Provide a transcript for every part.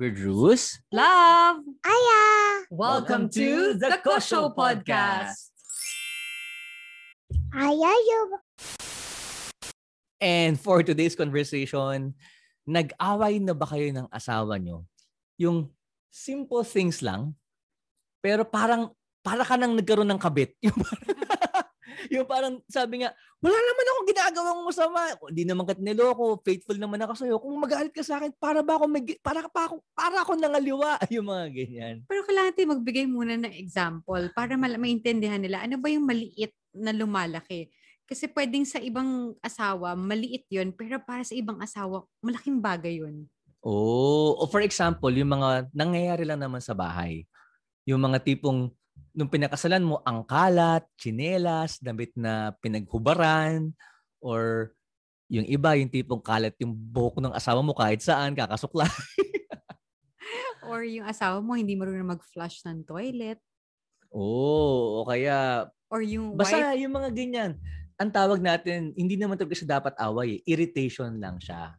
We're Drews. Love! Aya! Welcome to the Kosho Podcast. Aya yung... And for today's conversation, nag-away na ba kayo ng asawa nyo? Yung simple things lang, pero parang para ka nang nagkaroon ng kabit. Yung parang, yung parang sabi nga, wala naman akong ginagawang masama. Hindi naman kat niloko. Faithful naman ako sa'yo. Kung magalit ka sa akin, para ba ako, may, para, pa ako, para ako nangaliwa. Yung mga ganyan. Pero kailangan natin magbigay muna ng example para mal- maintindihan nila ano ba yung maliit na lumalaki. Kasi pwedeng sa ibang asawa, maliit yon pero para sa ibang asawa, malaking bagay yun. Oh, o for example, yung mga nangyayari lang naman sa bahay. Yung mga tipong nung pinakasalan mo, ang kalat, chinelas, damit na pinaghubaran, or yung iba, yung tipong kalat yung buhok ng asawa mo kahit saan, kakasukla. Or yung asawa mo, hindi marunong mag-flush ng toilet. Oo, o kaya, Or yung basta wife, yung mga ganyan. Ang tawag natin, hindi naman talaga siya dapat away. eh. Irritation lang siya.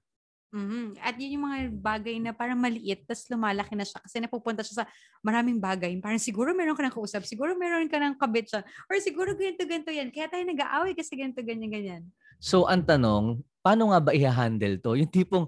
Mhm. At yun yung mga bagay na parang maliit, tapos lumalaki na siya. Kasi napupunta siya sa maraming bagay. Parang siguro meron ka ng kausap, siguro meron ka ng kabit siya, or siguro ganito, ganito yan. Kaya tayo nag-aaway kasi ganito, ganyan, ganyan. So, ang tanong, paano nga ba i-handle to? Yung tipong,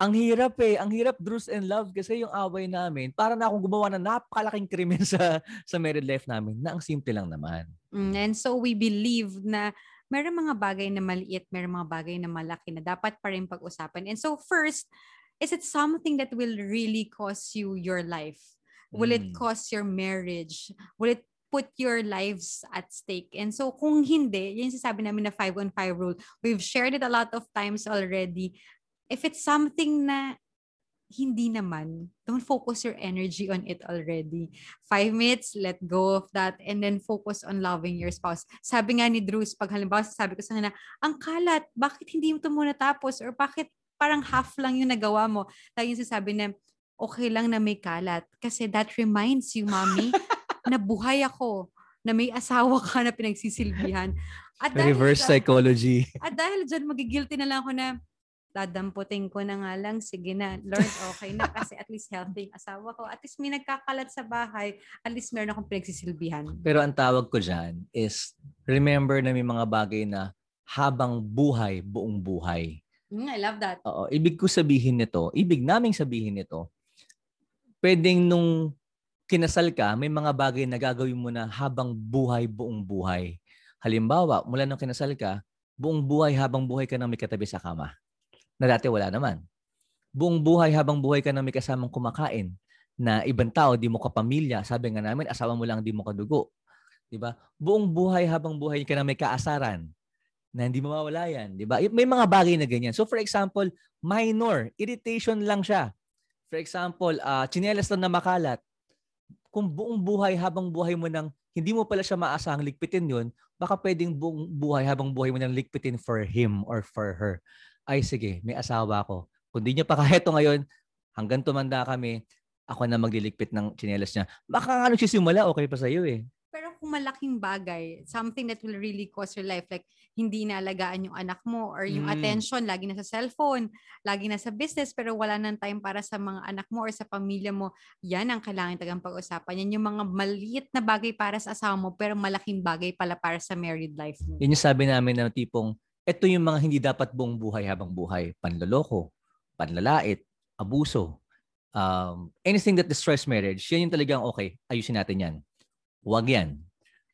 ang hirap eh. Ang hirap, Drews and Love, kasi yung away namin, para na akong gumawa ng napakalaking krimen sa, sa married life namin, na ang simple lang naman. Mm, and so we believe na meron mga bagay na maliit, meron mga bagay na malaki na dapat pa rin pag-usapan. And so first, is it something that will really cost you your life? Will it Mm. cost your marriage? Will it put your lives at stake? And so kung hindi, yun yung sasabi namin na 5 on 5 rule. We've shared it a lot of times already. If it's something na hindi naman, don't focus your energy on it already. Five minutes, let go of that, and then focus on loving your spouse. Sabi nga ni Drews, pag halimbawa sabi ko sa kanya, ang kalat, bakit hindi mo ito muna tapos? Or bakit parang half lang yung nagawa mo? Lagi yung sasabi na, okay lang na may kalat. Kasi that reminds you, mommy, na buhay ako, na may asawa ka na pinagsisilbihan. At dahil Reverse sa- psychology. at dahil dyan, magigilty na lang ako na dadamputin ko na nga lang, sige na, Lord, okay na kasi at least healthy yung asawa ko. At least may nagkakalat sa bahay, at least meron akong pinagsisilbihan. Pero ang tawag ko dyan is, remember na may mga bagay na habang buhay, buong buhay. Mm, I love that. Oo, ibig ko sabihin nito, ibig naming sabihin nito, pwedeng nung kinasal ka, may mga bagay na gagawin mo na habang buhay, buong buhay. Halimbawa, mula nung kinasal ka, buong buhay habang buhay ka nang may katabi sa kama. Na dati wala naman. Buong buhay habang buhay ka nang may kasamang kumakain na ibang tao, di mo kapamilya. Sabi nga namin, asawa mo lang, di mo kadugo. Di ba? Buong buhay habang buhay ka nang may kaasaran na hindi mawawala yan. Di ba? May mga bagay na ganyan. So for example, minor, irritation lang siya. For example, uh, chinelas lang na makalat. Kung buong buhay habang buhay mo nang hindi mo pala siya maasahang ligpitin yun, baka pwedeng buong buhay habang buhay mo nang ligpitin for him or for her. Ay sige, may asawa ko. Kung di niya pa kaya ito ngayon, hanggang tumanda kami, ako na magliligpit ng chinelas niya. Baka nga nagsisimula, okay pa sa'yo eh. Pero kung malaking bagay, something that will really cost your life, like hindi naalagaan yung anak mo or yung Mm. attention, lagi na sa cellphone, lagi na sa business, pero wala nang time para sa mga anak mo or sa pamilya mo, yan ang kailangan tagang pag-usapan. Yan yung mga maliit na bagay para sa asawa mo, pero malaking bagay pala para sa married life mo. Yun yung sabi namin na tipong, ito yung mga hindi dapat buong buhay habang buhay. Panloloko, panlalait, abuso, um, anything that destroys marriage, yan yung talagang okay, ayusin natin yan. Huwag yan.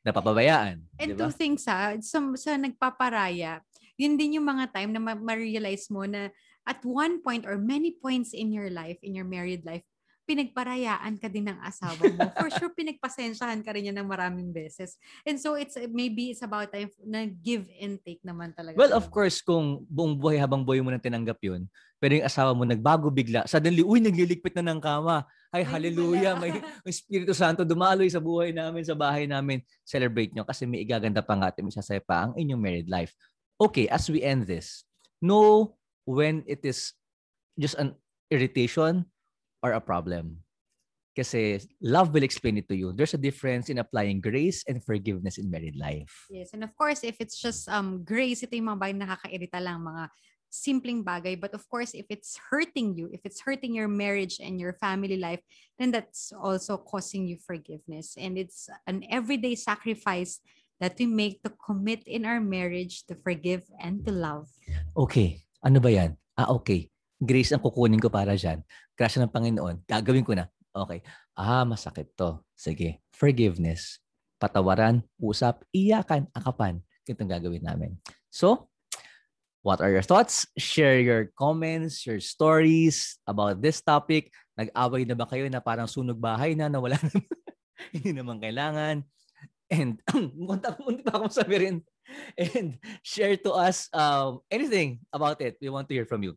Napapabayaan. And di ba? two things ha, sa, sa nagpaparaya, yun din yung mga time na ma- ma-realize mo na at one point or many points in your life, in your married life, pinagparayaan ka din ng asawa mo. For sure, pinagpasensyahan ka rin yan ng maraming beses. And so, it's maybe it's about time na give and take naman talaga. Well, of course, kung buong buhay habang buhay mo nang tinanggap yun, pero yung asawa mo nagbago bigla, suddenly, uy, nagliligpit na ng kama. Ay, hallelujah, may, may Espiritu Santo dumaloy sa buhay namin, sa bahay namin. Celebrate nyo kasi may igaganda pa nga at may sasaya pa ang inyong married life. Okay, as we end this, know when it is just an irritation or a problem. Kasi love will explain it to you. There's a difference in applying grace and forgiveness in married life. Yes, and of course, if it's just um grace, ito yung mga bagay na nakakairita lang, mga simpleng bagay. But of course, if it's hurting you, if it's hurting your marriage and your family life, then that's also causing you forgiveness. And it's an everyday sacrifice that we make to commit in our marriage to forgive and to love. Okay. Ano ba yan? Ah, okay. Grace ang kukunin ko para dyan. Grasya ng Panginoon. Gagawin ko na. Okay. Ah, masakit to. Sige. Forgiveness. Patawaran, usap, iyakan, akapan. Ito ang gagawin namin. So, what are your thoughts? Share your comments, your stories about this topic. Nag-away na ba kayo na parang sunog bahay na, na wala naman, hindi naman kailangan? And, munta pa akong sabi rin. And share to us um, anything about it. We want to hear from you.